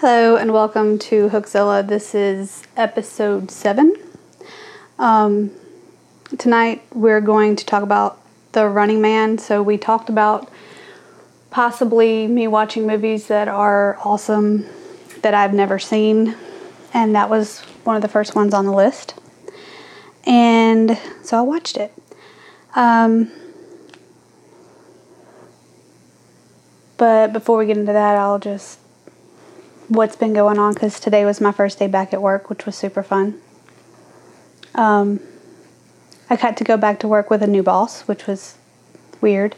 Hello and welcome to Hookzilla. This is episode seven. Um, tonight we're going to talk about The Running Man. So we talked about possibly me watching movies that are awesome that I've never seen, and that was one of the first ones on the list. And so I watched it. Um, but before we get into that, I'll just what's been going on because today was my first day back at work, which was super fun. Um, I got to go back to work with a new boss, which was weird,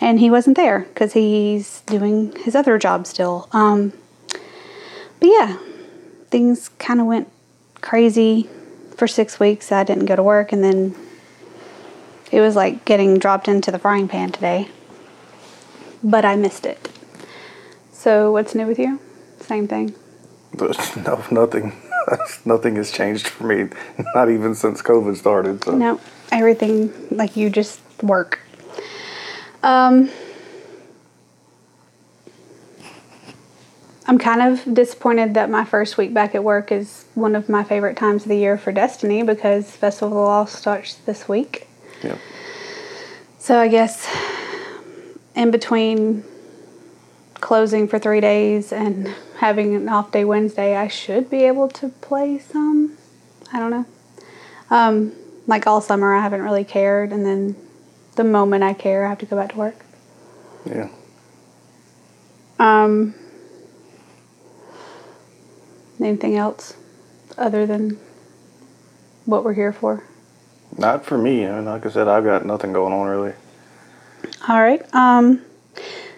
and he wasn't there because he's doing his other job still. Um, but yeah, things kind of went crazy for six weeks. I didn't go to work, and then it was like getting dropped into the frying pan today. But I missed it. So, what's new with you? Same thing. But no, nothing. nothing has changed for me. Not even since COVID started. So. No, everything like you just work. Um, I'm kind of disappointed that my first week back at work is one of my favorite times of the year for Destiny because Festival of the Lost starts this week. Yeah. So I guess in between closing for three days and having an off day Wednesday, I should be able to play some. I don't know. Um, like all summer, I haven't really cared, and then the moment I care, I have to go back to work. Yeah. Um, anything else other than what we're here for? Not for me. I mean, like I said, I've got nothing going on really. All right. Um,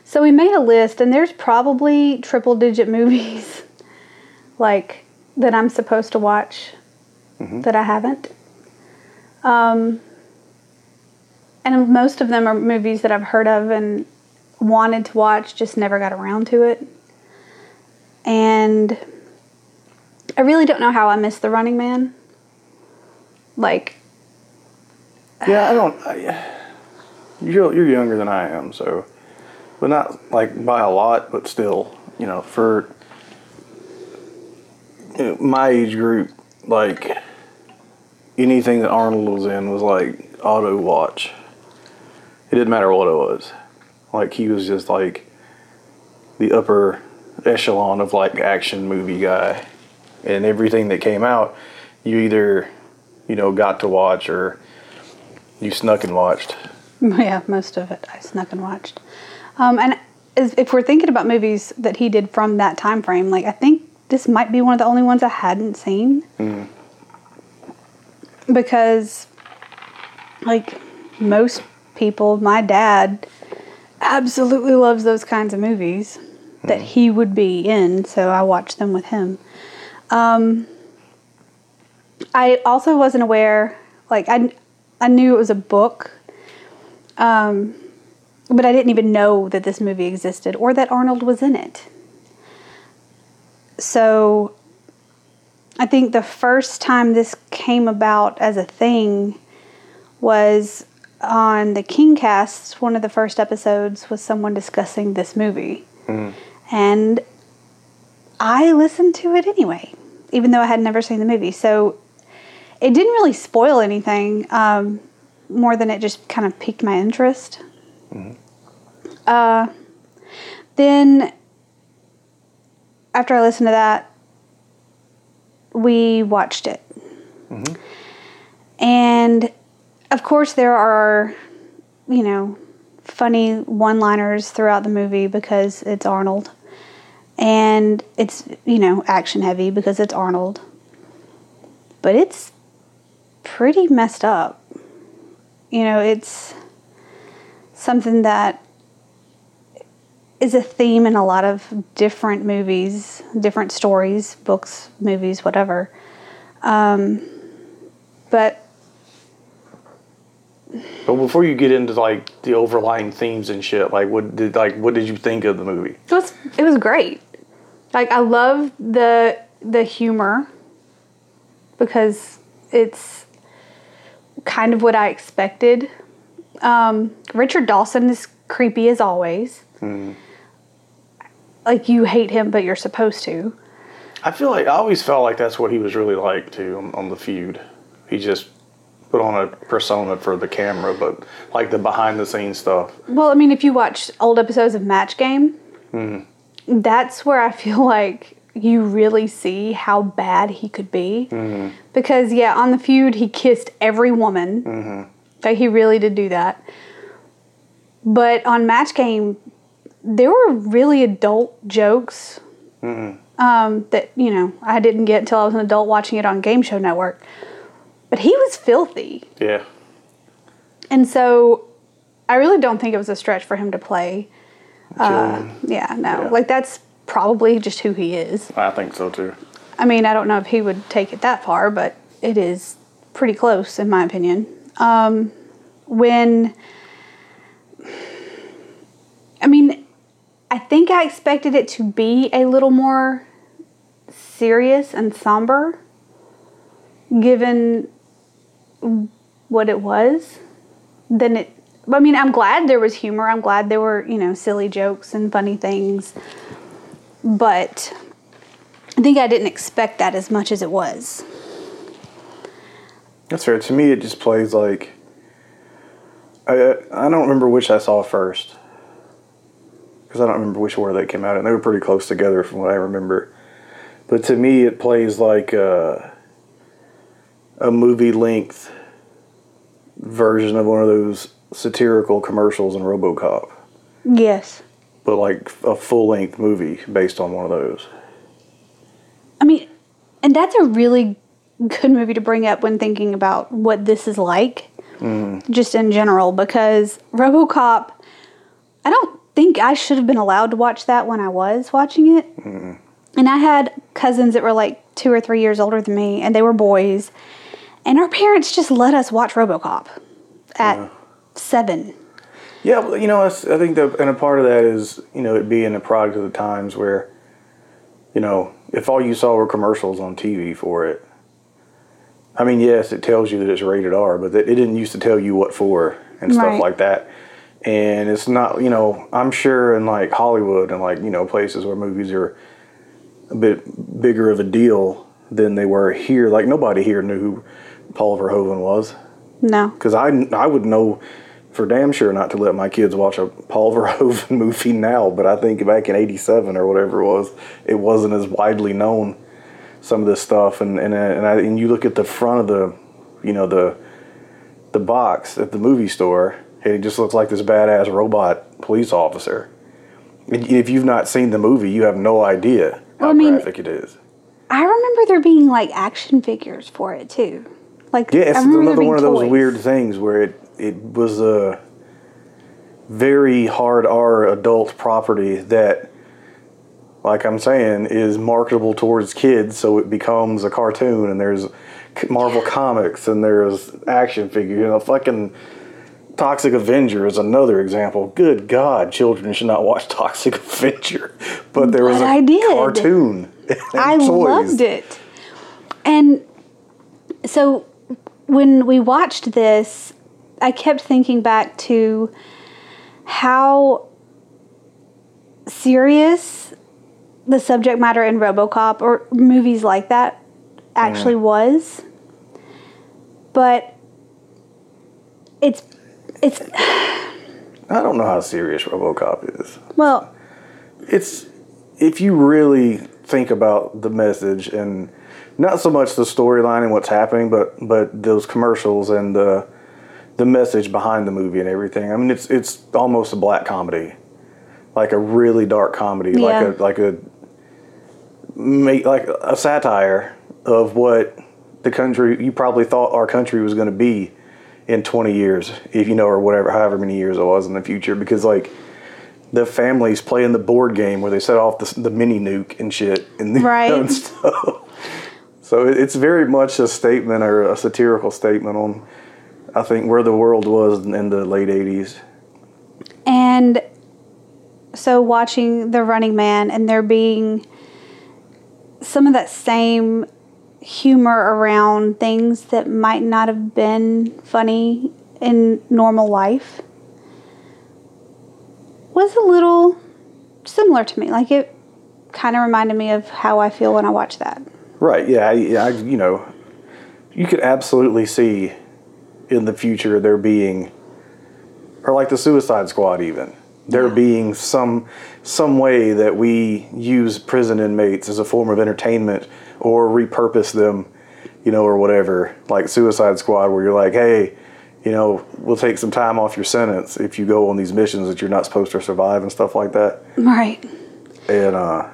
so we made a list, and there's probably triple digit movies like that I'm supposed to watch Mhm. that I haven't. Um, and most of them are movies that I've heard of and wanted to watch, just never got around to it. And I really don't know how I missed The Running Man. Like, Yeah, I don't. I, you're you're younger than I am, so, but not like by a lot, but still, you know, for you know, my age group, like anything that Arnold was in was like auto watch. It didn't matter what it was. Like he was just like the upper echelon of like action movie guy, and everything that came out, you either you know got to watch or you snuck and watched. Yeah, most of it I snuck and watched. Um, and if we're thinking about movies that he did from that time frame, like I think this might be one of the only ones I hadn't seen. Because, like most people, my dad absolutely loves those kinds of movies that he would be in, so I watched them with him. Um, I also wasn't aware, like I, I knew it was a book. Um, but I didn't even know that this movie existed or that Arnold was in it. So I think the first time this came about as a thing was on the Kingcast. One of the first episodes was someone discussing this movie. And I listened to it anyway, even though I had never seen the movie. So it didn't really spoil anything. Um, more than it just kind of piqued my interest. Uh, then, after I listened to that, we watched it. And of course, there are, you know, funny one liners throughout the movie because it's Arnold. And it's, you know, action heavy because it's Arnold. But it's pretty messed up you know, it's something that is a theme in a lot of different movies, different stories, books, movies, whatever. Um, but But before you get into like the overlying themes and shit, like what did like what did you think of the movie? it was it was great. Like I love the the humor because it's kind of what I expected. Um, Richard Dawson is creepy as always. Hmm. like you hate him, but you're supposed to. I feel like I always felt like that's what he was really like too on, on the feud. He just put on a persona for the camera, but like the behind the scenes stuff. Well, I mean, if you watch old episodes of Match Game, hmm. that's where I feel like you really see how bad he could be. Hmm. Because, yeah, on the feud, he kissed every woman. Like, he really did do that. But on Match Game, there were really adult jokes um, that, you know, I didn't get until I was an adult watching it on Game Show Network. But he was filthy. Yeah. And so I really don't think it was a stretch for him to play. Uh, yeah, no. Yeah. Like that's probably just who he is. I think so too. I mean, I don't know if he would take it that far, but it is pretty close in my opinion. Um, when I mean, I think I expected it to be a little more serious and somber given what it was than it I mean, I'm glad there was humor. I'm glad there were, you know, silly jokes and funny things. But I think I didn't expect that as much as it was. That's fair. To me, it just plays like I I don't remember which I saw first because I don't remember which order they came out, and they were pretty close together from what I remember. But to me, it plays like a, a movie length version of one of those satirical commercials in RoboCop, Yes. but like a full length movie based on one of those. I mean, and that's a really good movie to bring up when thinking about what this is like, mm. just in general, because Robocop, I don't think I should have been allowed to watch that when I was watching it. Mm. And I had cousins that were like two or three years older than me, and they were boys. And our parents just let us watch Robocop at seven. Yeah, well, you know, I think that, and a part of that is, you know, it being a product of the times where, you know, if all you saw were commercials on TV for it, I mean, yes, it tells you that it's rated R, but it didn't used to tell you what for and stuff Right. like that. And it's not, you know, I'm sure in like Hollywood and like, you know, places where movies are a bit bigger of a deal than they were here. Like, nobody here knew who Paul Verhoeven was No. because I, I would know for damn sure not to let my kids watch a Paul Verhoeven movie now, but I think back in '87 or whatever it was, it wasn't as widely known. Some of this stuff, and and and, I, and you look at the front of the, you know the, the box at the movie store, and it just looks like this badass robot police officer. And If you've not seen the movie, you have no idea how Well, I mean- graphic it is. I remember there being like action figures for it too. Like Yeah, it's I remember there another one of those weird things where it it was a very hard R adult property that, like I'm saying, is marketable towards kids, so it becomes a cartoon. And there's Marvel comics, and there's action figures. You know, fucking Toxic Avenger is another example. Good God, children should not watch Toxic Avenger, but there was But a I did. cartoon. I toys. loved it. And so when we watched this, I kept thinking back to how serious the subject matter in RoboCop or movies like that actually was. But it's it's I don't know how serious RoboCop is. well, it's if you really think about the message and not so much the storyline and what's happening, but but those commercials and the the message behind the movie and everything. I mean, it's it's almost a black comedy, like a really dark comedy, Yeah. like a like a make like a satire of what the country you probably thought our country was going to be in 20 years if you know or whatever however many years it was in the future because like the families playing the board game where they set off the, the mini nuke and shit and, Right. and stuff. So it- it's very much a statement or a satirical statement on, I think, where the world was in the late '80s. And so watching The Running Man and there being some of that same humor around things that might not have been funny in normal life was a little similar to me. Like it kind of reminded me of how I feel when I watch that. Right. Yeah. I, yeah, I, you know, you could absolutely see in the future there being, or like the Suicide Squad, even there Yeah. being some some way that we use prison inmates as a form of entertainment or repurpose them, you know, or whatever. Like Suicide Squad, where you're like, hey. You know, we'll take some time off your sentence if you go on these missions that you're not supposed to survive and stuff like that Right. and uh,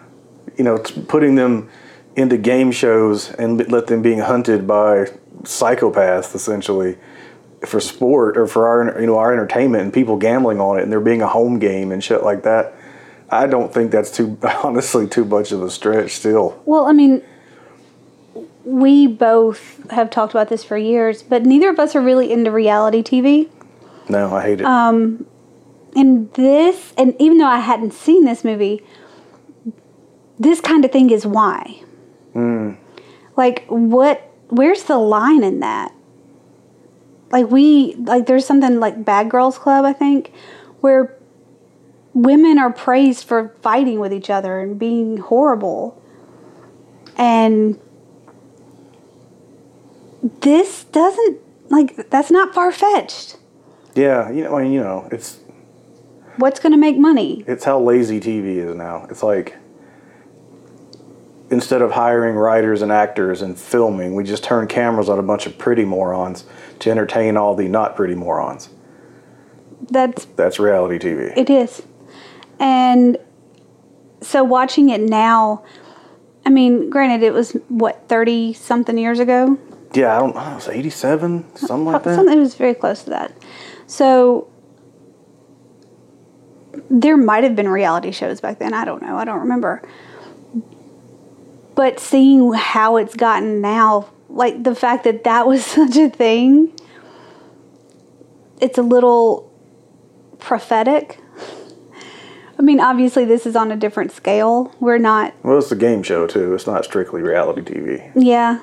you know, t- putting them into game shows and let them being hunted by psychopaths essentially for sport or for our you know our entertainment and people gambling on it and there being a home game and shit like that. I don't think that's too honestly too much of a stretch still. Well, I mean, we both have talked about this for years, but neither of us are really into reality TV. No, I hate it. Um, and this, and even though I hadn't seen this movie, this kind of thing is why. Hmm. Like, what, where's the line in that? Like, we, like, there's something like Bad Girls Club, I think, where women are praised for fighting with each other and being horrible. And this doesn't, like, that's not far fetched. yeah, you know, I mean, you know, it's What's going to make money? it's how lazy TV is now. It's like instead of hiring writers and actors and filming, we just turn cameras on a bunch of pretty morons to entertain all the not pretty morons. That's That's reality TV. It is. And so watching it now, I mean, granted, it was what, 30 something years ago? yeah, I don't know, it was 87, something like that. Something, it was very close to that. So there might have been reality shows back then. I don't know. I don't remember. But seeing how it's gotten now, like the fact that that was such a thing, it's a little prophetic. I mean, obviously, this is on a different scale. We're not Well, it's a game show too. It's not strictly reality TV. Yeah.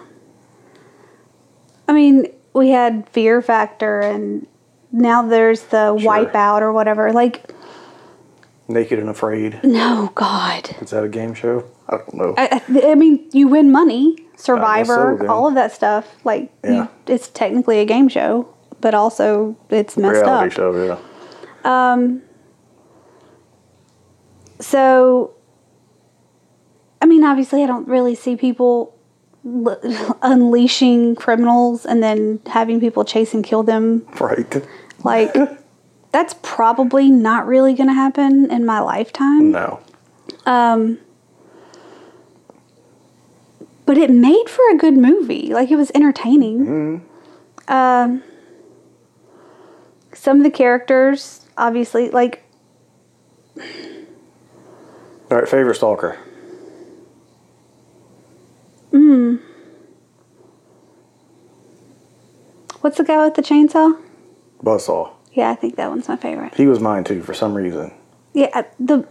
I mean, we had Fear Factor, and now there's the Sure. Wipeout or whatever. Like, Naked and Afraid. no, God. Is that a game show? I don't know. I, I, mean, you win money, Survivor, then. all of that stuff. Like, Yeah. you, it's technically a game show, but also it's messed up. reality show, yeah. Um, So, I mean, obviously, I don't really see people l- unleashing criminals and then having people chase and kill them Right. Like, that's probably not really going to happen in my lifetime. No. Um, But it made for a good movie. Like, it was entertaining. Um, some of the characters, obviously, like, All right, favorite stalker. Mm. What's the guy with the chainsaw? Buzzsaw. Yeah, I think that one's my favorite. He was mine too for some reason. Yeah, uh, the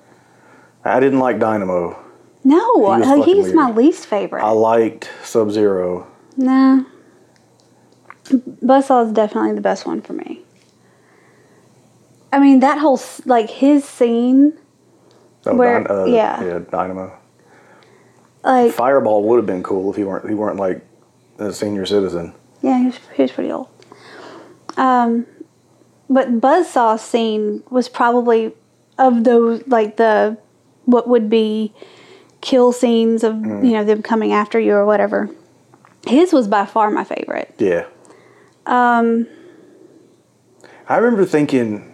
I didn't like Dynamo. no, was uh, he's my least favorite. I liked Sub Zero. Nah. Buzzsaw is definitely the best one for me. I mean, that whole, like, his scene, Oh, Where- uh, yeah. yeah, Dynamo. like, Fireball would have been cool if he weren't he weren't like a senior citizen. yeah, he was, he was pretty old. Um, but Buzzsaw's scene was probably of those, like, the, what would be kill scenes of, you know, them coming after you or whatever. His was by far my favorite. Yeah. Um. I remember thinking,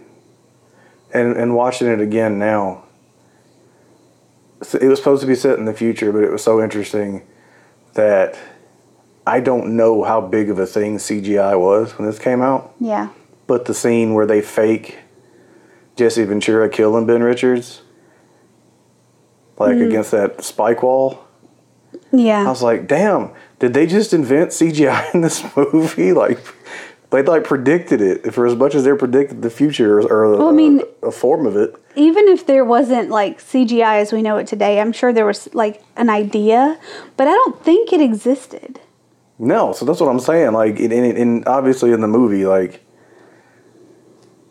and and watching it again now. It was supposed to be set in the future, but it was so interesting that I don't know how big of a thing CGI was when this came out. Yeah. But the scene where they fake Jesse Ventura killing Ben Richards, like mm. against that spike wall, Yeah. I was like, damn, did they just invent CGI in this movie? Like, they like predicted it for as much as they're predicted the future or, Well, I a, mean- a form of it. Even if there wasn't like CGI as we know it today, I'm sure there was like an idea, but I don't think it existed. No, so that's what I'm saying. Like, in, in, in obviously in the movie, like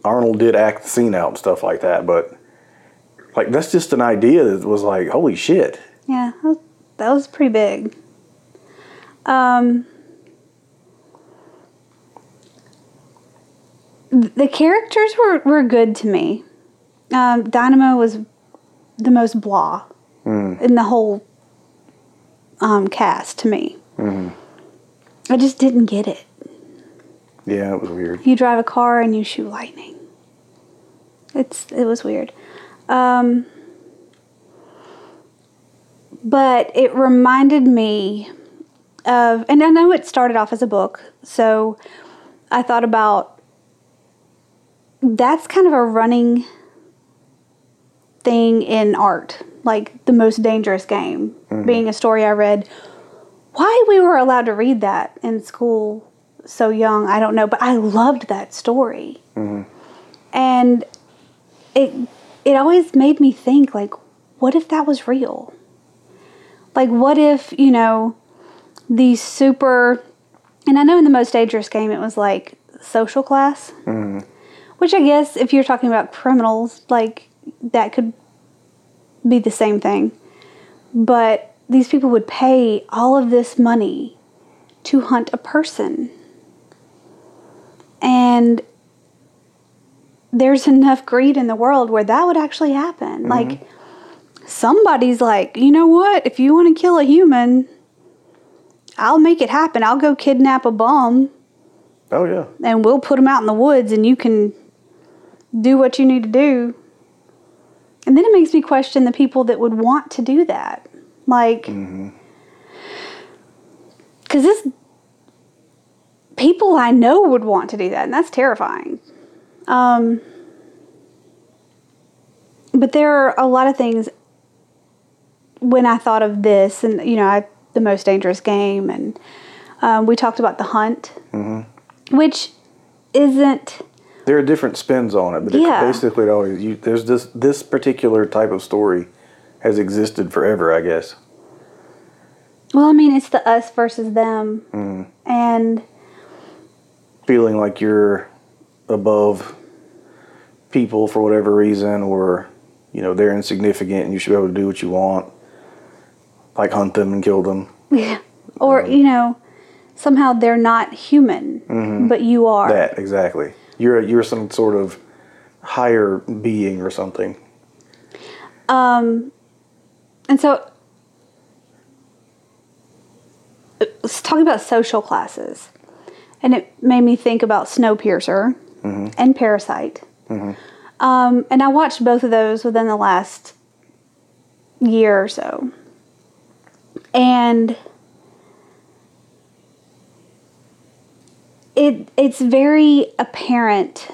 Arnold did act the scene out and stuff like that, but like that's just an idea that was like, holy shit, Yeah, that was, that was pretty big. Um, the characters were, were good to me. Um, Dynamo was the most blah in the whole um, cast to me. I just didn't get it. Yeah, it was weird. You drive a car and you shoot lightning. It's it was weird. Um, but it reminded me of and I know it started off as a book, so I thought about that's kind of a running thing in art, like the most dangerous game mm. being a story I read. Why we were allowed to read that in school so young, I don't know, but I loved that story. Mm-hmm. And it it always made me think like what if that was real? Like what if, you know, these super and I know in the most dangerous game it was like social class. Mm-hmm. Which I guess if you're talking about criminals, like that could be the same thing. But these people would pay all of this money to hunt a person. And there's enough greed in the world where that would actually happen. Mm-hmm. Like somebody's like, you know what? If you want to kill a human, I'll make it happen. I'll go kidnap a bum Oh yeah. and we'll put him out in the woods and you can do what you need to do. And then it makes me question the people that would want to do that. Like, because this, people I know would want to do that, and that's terrifying. Um, but there are a lot of things when I thought of this, and you know, I, the most dangerous game, and um, we talked about the hunt, which isn't. There are different spins on it, but Yeah. it basically it always you, there's this this particular type of story has existed forever, I guess. Well, I mean, it's the us versus them, mm. and Feeling like you're above people for whatever reason, or you know they're insignificant and you should be able to do what you want, like hunt them and kill them. yeah, or um, you know, somehow they're not human, mm-hmm. but you are. That exactly. You're you're some sort of higher being or something. Um, and so let's talk about social classes, and it made me think about Snowpiercer and Parasite. Um, and I watched both of those within the last year or so, and it it's very apparent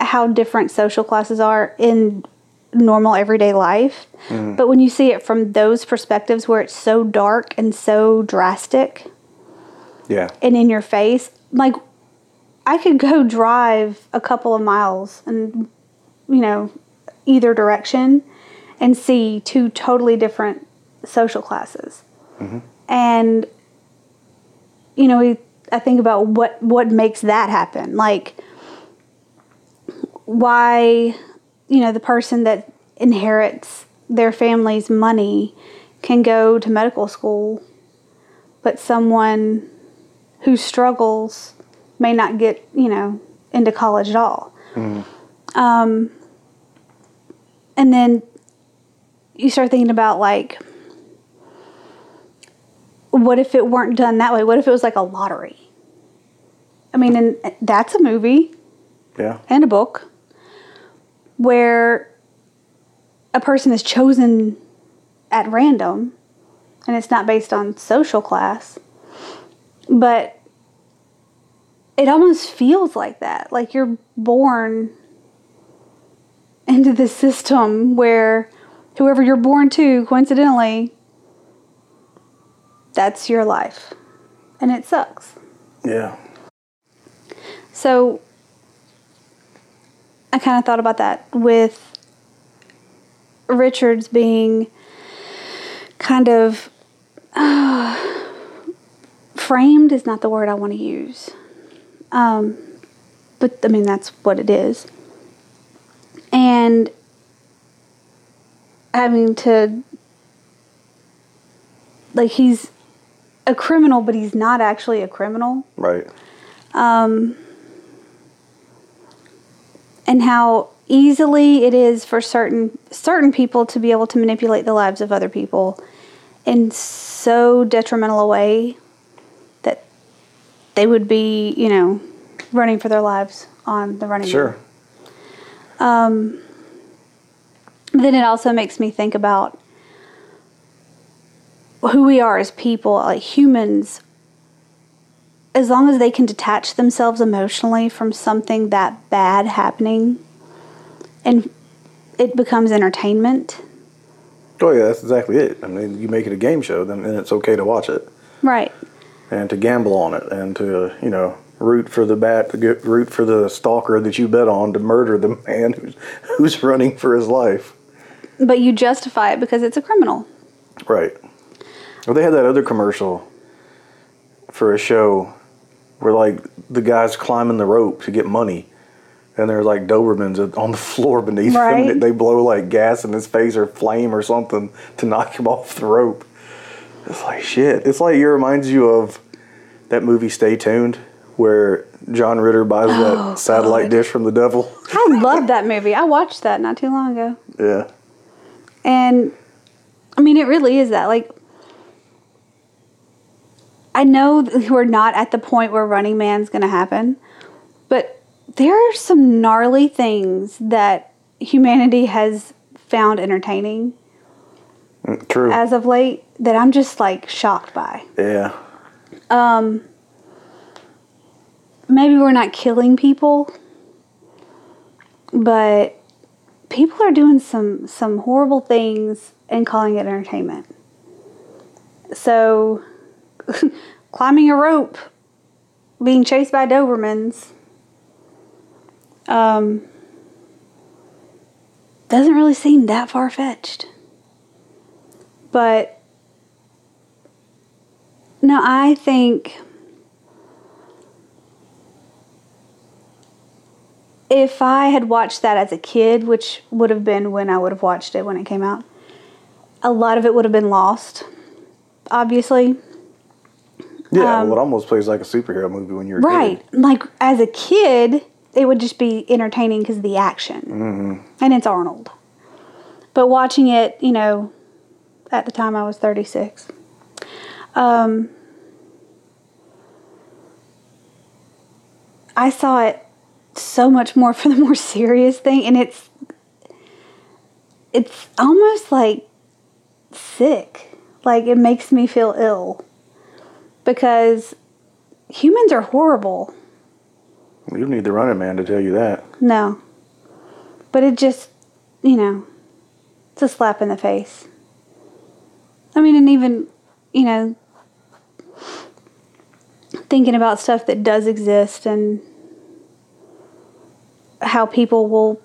how different social classes are in normal everyday life. Mm. But when you see it from those perspectives where it's so dark and so drastic Yeah. and in your face, like I could go drive a couple of miles and you know, either direction and see two totally different social classes. Mm-hmm. And you know, we, I think about what what makes that happen. Like why you know the person that inherits their family's money can go to medical school but someone who struggles may not get you know into college at all um, and then you start thinking about like what if it weren't done that way? What if it was like a lottery? I mean and that's a movie. Yeah. and a book where a person is chosen at random and it's not based on social class but it almost feels like that. Like you're born into this system where whoever you're born to coincidentally that's your life and it sucks Yeah. so I kind of thought about that with Richards being kind of framed is not the word I want to use. Um, but I mean, that's what it is. And having to like he's a criminal, but he's not actually a criminal. Right. Um, and how easily it is for certain certain people to be able to manipulate the lives of other people in so detrimental a way that they would be, you know, running for their lives on the running. Sure. Um, but then it also makes me think about who we are as people, like humans. As long as they can detach themselves emotionally from something that bad happening and it becomes entertainment. Oh yeah, that's exactly it. I mean, you make it a game show, then, then it's okay to watch it Right. and to gamble on it and to you know root for the bat, root for the stalker that you bet on to murder the man who's who's running for his life. But you justify it because it's a criminal. Right. Well, they had that other commercial for a show where like the guys climbing the rope to get money, and there's like Dobermans on the floor beneath Right. him. They blow like gas in his face or flame or something to knock him off the rope. It's like shit. It's like it reminds you of that movie Stay Tuned, where John Ritter buys Oh, that satellite God. dish from the devil. I love that movie. I watched that not too long ago. Yeah. And I mean, it really is that. Like, I know we're not at the point where Running Man's going to happen, but there are some gnarly things that humanity has found entertaining Mm, True. as of late that I'm just like shocked by. yeah. Maybe we're not killing people, but people are doing some some horrible things and calling it entertainment. So, climbing a rope, being chased by Dobermans, um, doesn't really seem that far fetched. But no, I think if I had watched that as a kid, which would have been when I would have watched it when it came out, a lot of it would have been lost. Obviously, Yeah. Um, well, it almost plays like a superhero movie when you're a kid. right? Like as a kid, it would just be entertaining because of the action, and it's Arnold. But watching it, you know, at the time I was thirty six. Um, I saw it so much more for the more serious thing, and it's it's almost like sick. Like it makes me feel ill because humans are horrible. You don't need the running man to tell you that. No. But it just, you know, it's a slap in the face. I mean, and even, you know, thinking about stuff that does exist and how people will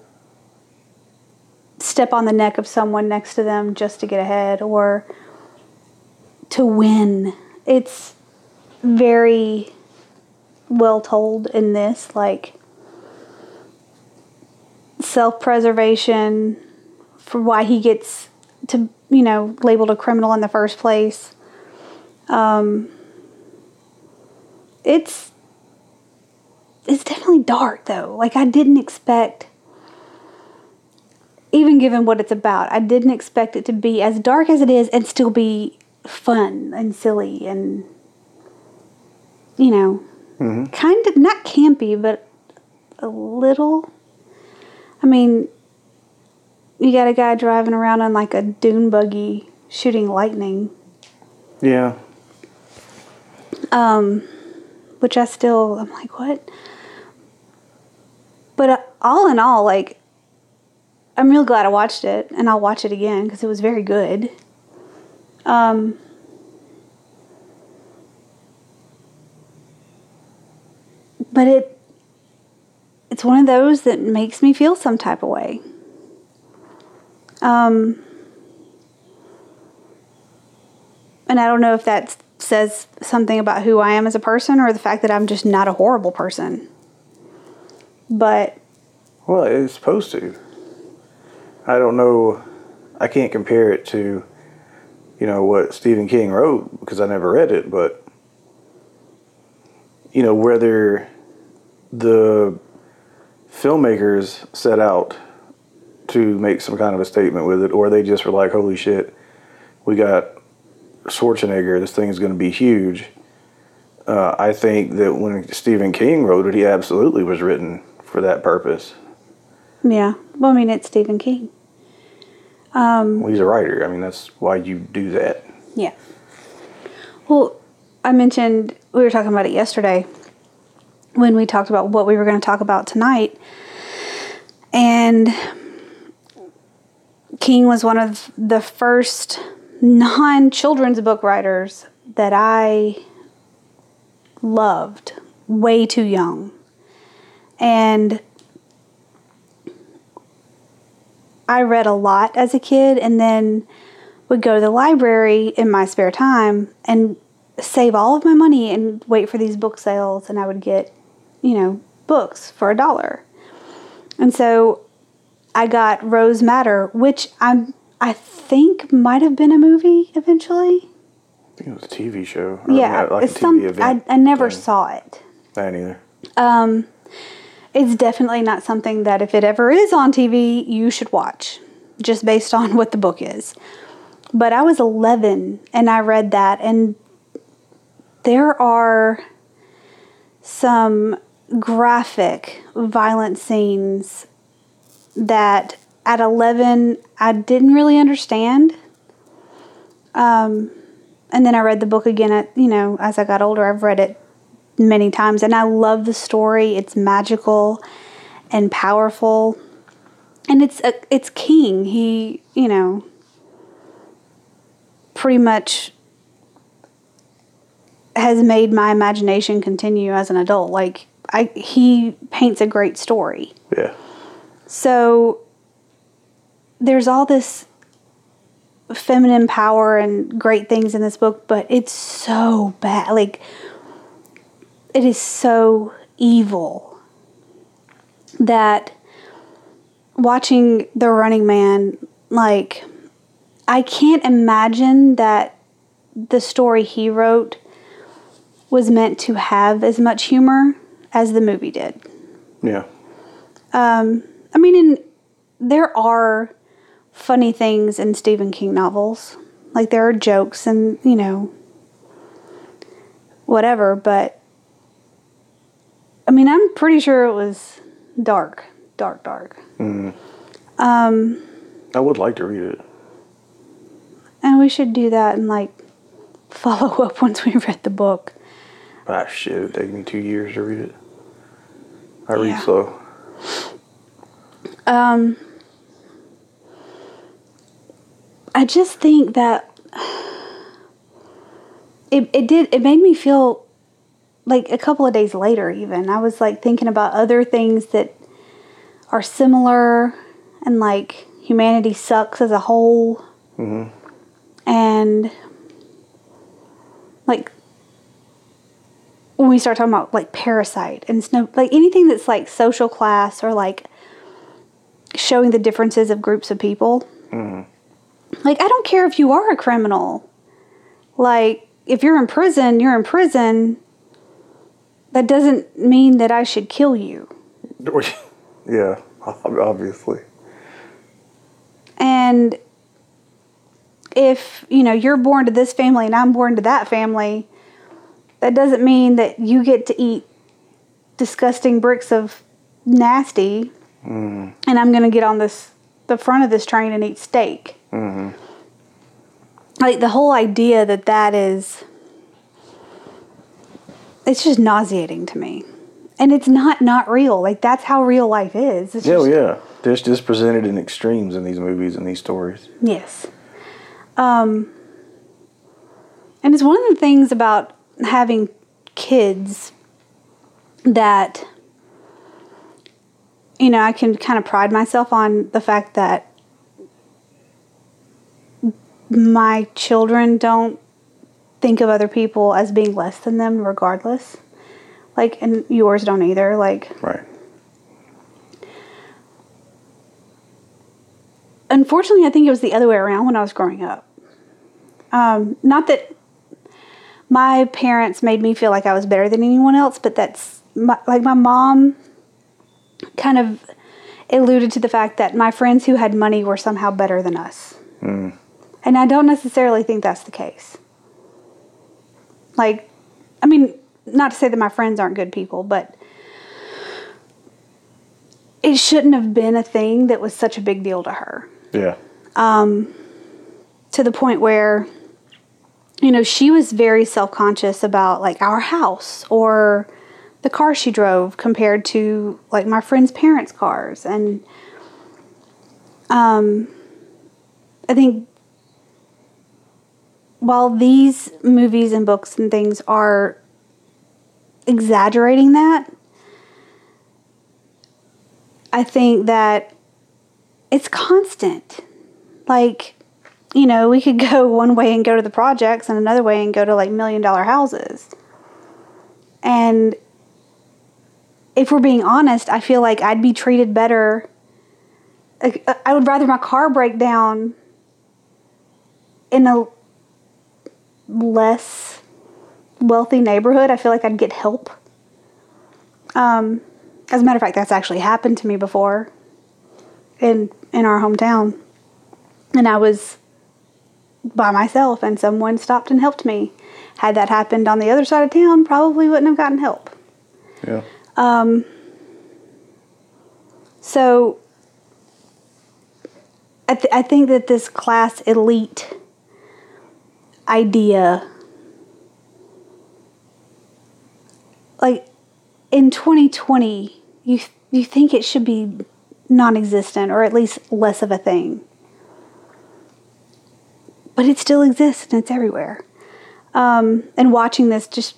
step on the neck of someone next to them just to get ahead or to win. It's very well told in this like self-preservation for why he gets to you know labeled a criminal in the first place. Um it's it's definitely dark though. Like i didn't expect even given what it's about i didn't expect it to be as dark as it is and still be fun and silly and you know kind of not campy but a little. I mean you got a guy driving around on like a dune buggy shooting lightning. Yeah. um which i still i'm like what? But uh, all in all like i'm real glad i watched it and i'll watch it again because it was very good. Um but it it's one of those that makes me feel some type of way um and i don't know if that says something about who i am as a person or the fact that i'm just not a horrible person but Well, it's supposed to. I don't know. I can't compare it to you know, what Stephen King wrote because I never read it, but you know, whether the filmmakers set out to make some kind of a statement with it, or they just were like, "Holy shit, we got Schwarzenegger! This thing is going to be huge." Uh, I think that when Stephen King wrote it, he absolutely was written for that purpose. Yeah. Well, I mean, it's Stephen King. Well, he's a writer. I mean, that's why you do that. Yeah. Well, I mentioned we were talking about it yesterday when we talked about what we were going to talk about tonight. And King was one of the first non children's book writers that I loved way too young. And I read a lot as a kid and then would go to the library in my spare time and save all of my money and wait for these book sales and I would get, you know, books for a dollar. And so I got Rose Madder, which I'm I think might have been a movie eventually. I think it was a TV show. Yeah, like it's some I, event I never thing. saw it. that either. Um, it's definitely not something that if it ever is on TV, you should watch, just based on what the book is. But I was 11 and I read that, and there are some graphic, violent scenes that at 11 I didn't really understand. Um, and then I read the book again at, you know, as I got older, I've read it many times and I love the story. It's magical and powerful. And it's a, it's King. He, you know, pretty much has made my imagination continue as an adult. Like I he paints a great story. Yeah. So there's all this feminine power and great things in this book, but it's so bad. Like, it is so evil that watching The Running Man, like, I can't imagine that the story he wrote was meant to have as much humor as the movie did. Yeah. Um, I mean, in, there are funny things in Stephen King novels. Like there are jokes and, you know, whatever, but I mean, I'm pretty sure it was dark, dark, dark. Mm-hmm. Um, I would like to read it. And we should do that and like follow up once we read the book. Ah, shit. It'd take me two years to read it. I read Yeah. slow. I just think that it, it did it made me feel like a couple of days later even I was like thinking about other things that are similar and like humanity sucks as a whole and like when we start talking about like parasite and snow like anything that's like social class or like showing the differences of groups of people mm-hmm. like, I don't care if you are a criminal. Like, if you're in prison, you're in prison. That doesn't mean that I should kill you. yeah, obviously. And if, you know, you're born to this family and I'm born to that family, that doesn't mean that you get to eat disgusting bricks of nasty and I'm going to get on this the front of this train and eat steak. Like the whole idea that that is it's just nauseating to me. And it's not not real. Like that's how real life is. It's Yeah, just- yeah. There's just presented in extremes in these movies and these stories. Yes. Um, and it's one of the things about having kids that, you know, I can kind of pride myself on the fact that my children don't think of other people as being less than them regardless. Like, and yours don't either. Like, Right. unfortunately, I think it was the other way around when I was growing up. Um, not that my parents made me feel like I was better than anyone else, but that's my, like my mom kind of alluded to the fact that my friends who had money were somehow better than us. Hmm. And I don't necessarily think that's the case. Like, I mean, not to say that my friends aren't good people, but it shouldn't have been a thing that was such a big deal to her Yeah. Um, to the point where you know she was very self-conscious about like our house or the car she drove compared to like my friends parents cars. And um i think while these movies and books and things are exaggerating that i think that it's constant. Like you know, we could go one way and go to the projects and another way and go to like million dollar houses. And if we're being honest, I feel like I'd be treated better. uh, I would rather my car break down in a less wealthy neighborhood. I feel like I'd get help. Um, as a matter of fact, that's actually happened to me before in in our hometown. And I was by myself and someone stopped and helped me. Had that happened on the other side of town, probably wouldn't have gotten help. Yeah. Um, So I, th- I think that this class elite idea, like in 2020, you you think it should be non-existent or at least less of a thing, but it still exists and it's everywhere. Um, and watching this just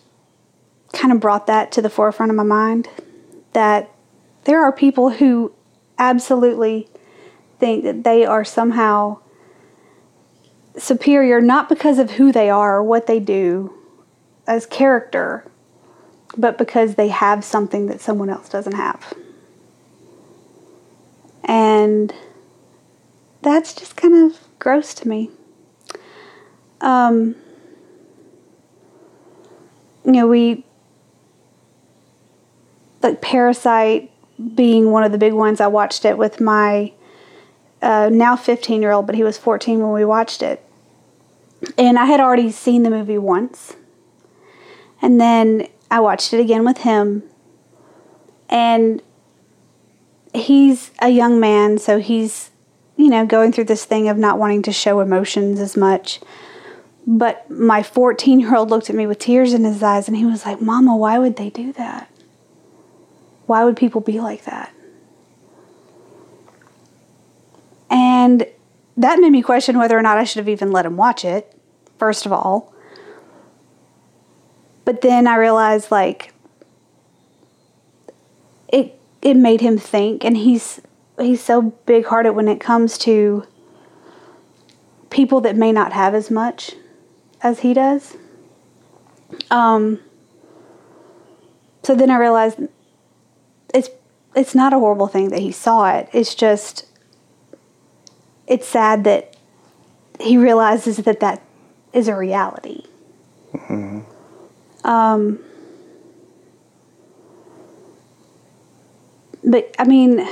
kind of brought that to the forefront of my mind that there are people who absolutely think that they are somehow superior not because of who they are or what they do as character, but because they have something that someone else doesn't have. And that's just kind of gross to me. Um, you know, we like Parasite being one of the big ones. I watched it with my uh, now 15 year old, but he was 14 when we watched it. And I had already seen the movie once. And then I watched it again with him. And he's a young man, so he's, you know, going through this thing of not wanting to show emotions as much. But my 14 year old looked at me with tears in his eyes and he was like, Mama, why would they do that? Why would people be like that? And that made me question whether or not I should have even let him watch it, first of all. But then I realized like it it made him think and he's he's so big-hearted when it comes to people that may not have as much as he does. Um so then I realized it's it's not a horrible thing that he saw it. It's just it's sad that he realizes that that is a reality. Um, but I mean,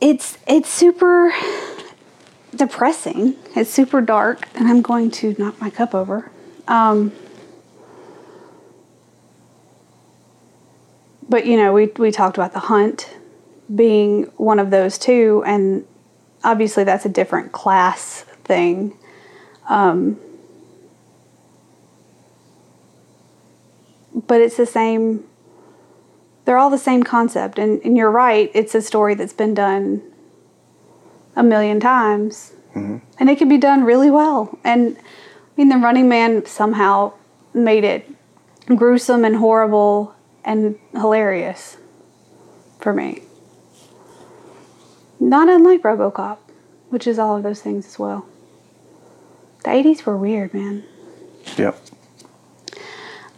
it's it's super depressing. It's super dark, and I'm going to knock my cup over. Um, but you know, we we talked about the hunt being one of those two, and obviously that's a different class thing. Um, but it's the same. They're all the same concept, and, and you're right. It's a story that's been done a million times, and it can be done really well. And I mean, the Running Man somehow made it gruesome and horrible and hilarious for me. Not unlike RoboCop, which is all of those things as well. The 80s were weird, man. Yep.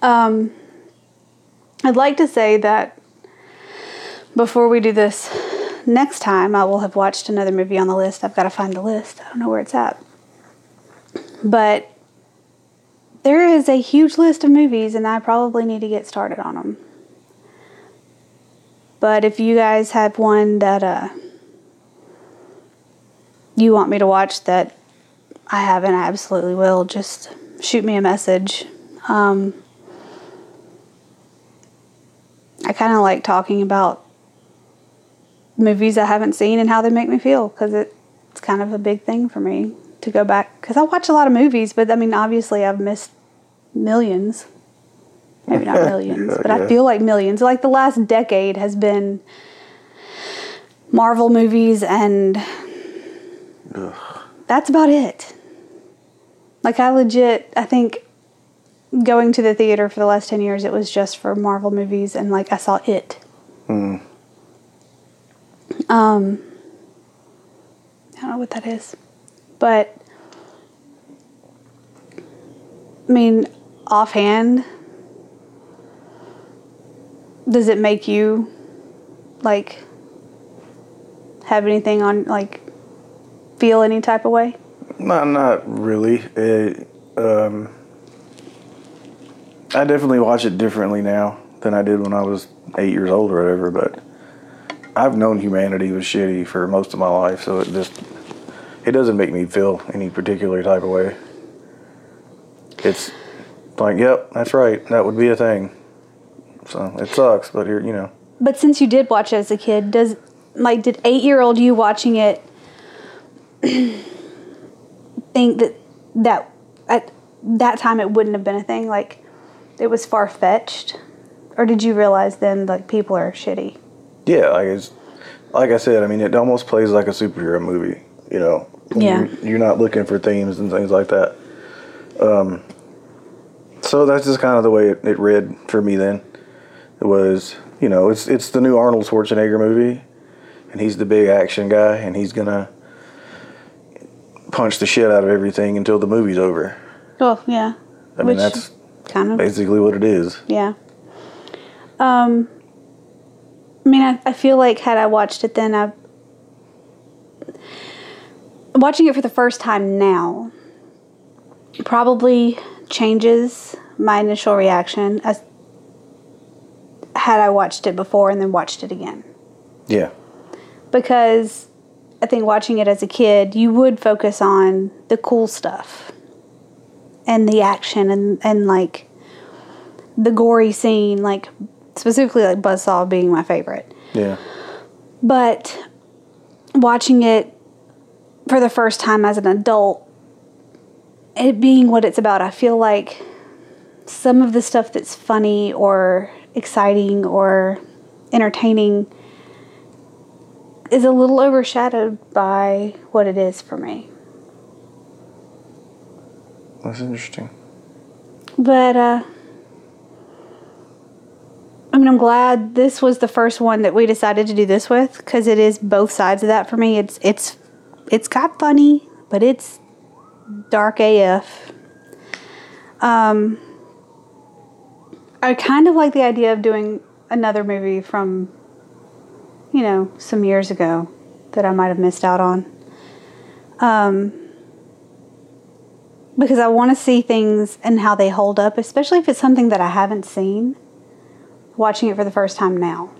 Um, I'd like to say that before we do this next time I will have watched another movie on the list. I've got to find the list. I don't know where it's at. But there is a huge list of movies, and I probably need to get started on them. But if you guys have one that uh, you want me to watch that I haven't, I absolutely will. Just shoot me a message. Um, I kind of like talking about movies I haven't seen and how they make me feel because it, it's kind of a big thing for me to go back because I watch a lot of movies, but I mean, obviously, I've missed millions. Maybe not millions, Yeah, but I feel like millions. Like the last decade has been Marvel movies, and that's about it. Like, I legit, I think going to the theater for the last 10 years, it was just for Marvel movies, and like I saw it. Hmm. Um, I don't know what that is, but I mean, offhand, does it make you like have anything on like feel any type of way? Not not really. It, um, I definitely watch it differently now than I did when I was eight years old or whatever. But I've known humanity was shitty for most of my life, so it just it doesn't make me feel any particular type of way. It's like, yep, that's right. That would be a thing. So it sucks, but here, you know. But since you did watch it as a kid, does like did eight year old you watching it think that that at that time it wouldn't have been a thing? Like it was far fetched, or did you realize then like people are shitty? Yeah, like it's like I said. I mean, it almost plays like a superhero movie. You know, Yeah. You're, you're not looking for themes and things like that. Um, so that's just kind of the way it, it read for me. Then it was, you know, it's it's the new Arnold Schwarzenegger movie, and he's the big action guy, and he's gonna punch the shit out of everything until the movie's over. Oh yeah, I mean, that's kind of basically what it is. Yeah. Um, mean, I, I feel like had I watched it then, I watching it for the first time now probably changes my initial reaction as had I watched it before and then watched it again. Yeah, because I think watching it as a kid, you would focus on the cool stuff and the action and, and like the gory scene, like specifically like Buzzsaw being my favorite. yeah, But watching it for the first time as an adult, it being what it's about, I feel like some of the stuff that's funny or exciting or entertaining is a little overshadowed by what it is for me. that's interesting. But uh I mean, I'm glad this was the first one that we decided to do this with because it is both sides of that for me. It's it's it's got funny, but it's dark AF. Um, I kind of like the idea of doing another movie from, you know, some years ago that I might have missed out on. Um, because I want to see things and how they hold up, especially if it's something that I haven't seen, watching it for the first time now.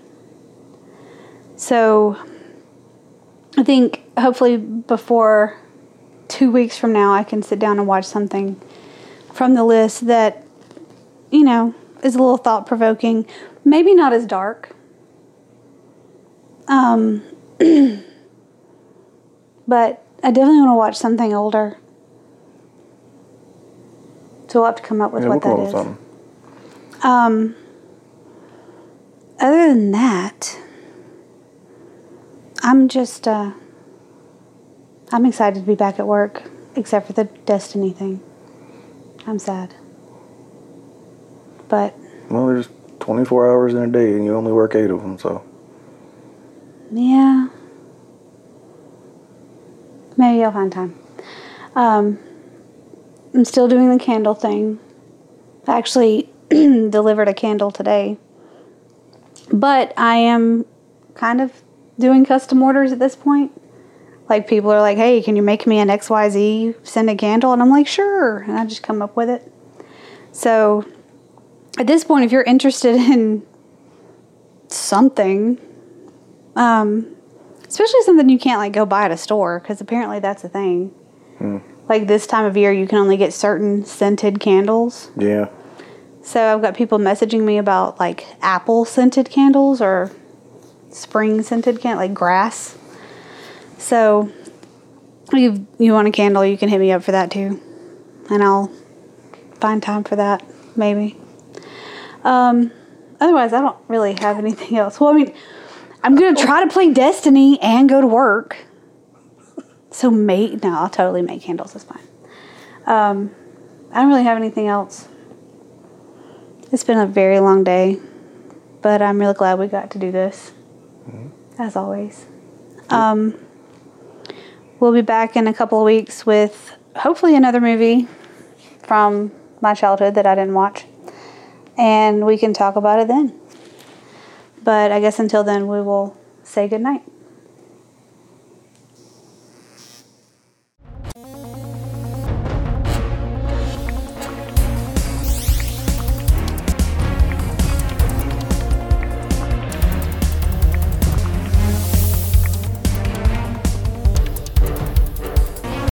So I think hopefully before two weeks from now, I can sit down and watch something from the list that, you know, is a little thought provoking. Maybe not as dark. Um, but I definitely want to watch something older. So we'll have to come up with Yeah, what we'll that is. Um, other than that, I'm just, uh, I'm excited to be back at work, except for the Destiny thing. I'm sad. But, Well, there's 24 hours in a day, and you only work eight of them, so. yeah. Maybe I'll find time. Um, I'm still doing the candle thing. I actually delivered a candle today. But I am kind of doing custom orders at this point. Like people are like, "Hey, can you make me an XYZ scented candle?" And I'm like, "Sure." And I just come up with it. So, at this point, if you're interested in something, um, especially something you can't like go buy at a store, because apparently that's a thing. Like this time of year, you can only get certain scented candles. Yeah. So I've got people messaging me about like apple scented candles or spring scented can like grass. So you you want a candle, you can hit me up for that too, and I'll find time for that maybe. Um, otherwise, I don't really have anything else. Well, I mean, I'm gonna try to play Destiny and go to work. So make no, I'll totally make candles. It's fine. Um, I don't really have anything else. It's been a very long day, but I'm really glad we got to do this, as always. Um, we'll be back in a couple of weeks with hopefully another movie from my childhood that I didn't watch, and we can talk about it then. But I guess until then, we will say goodnight.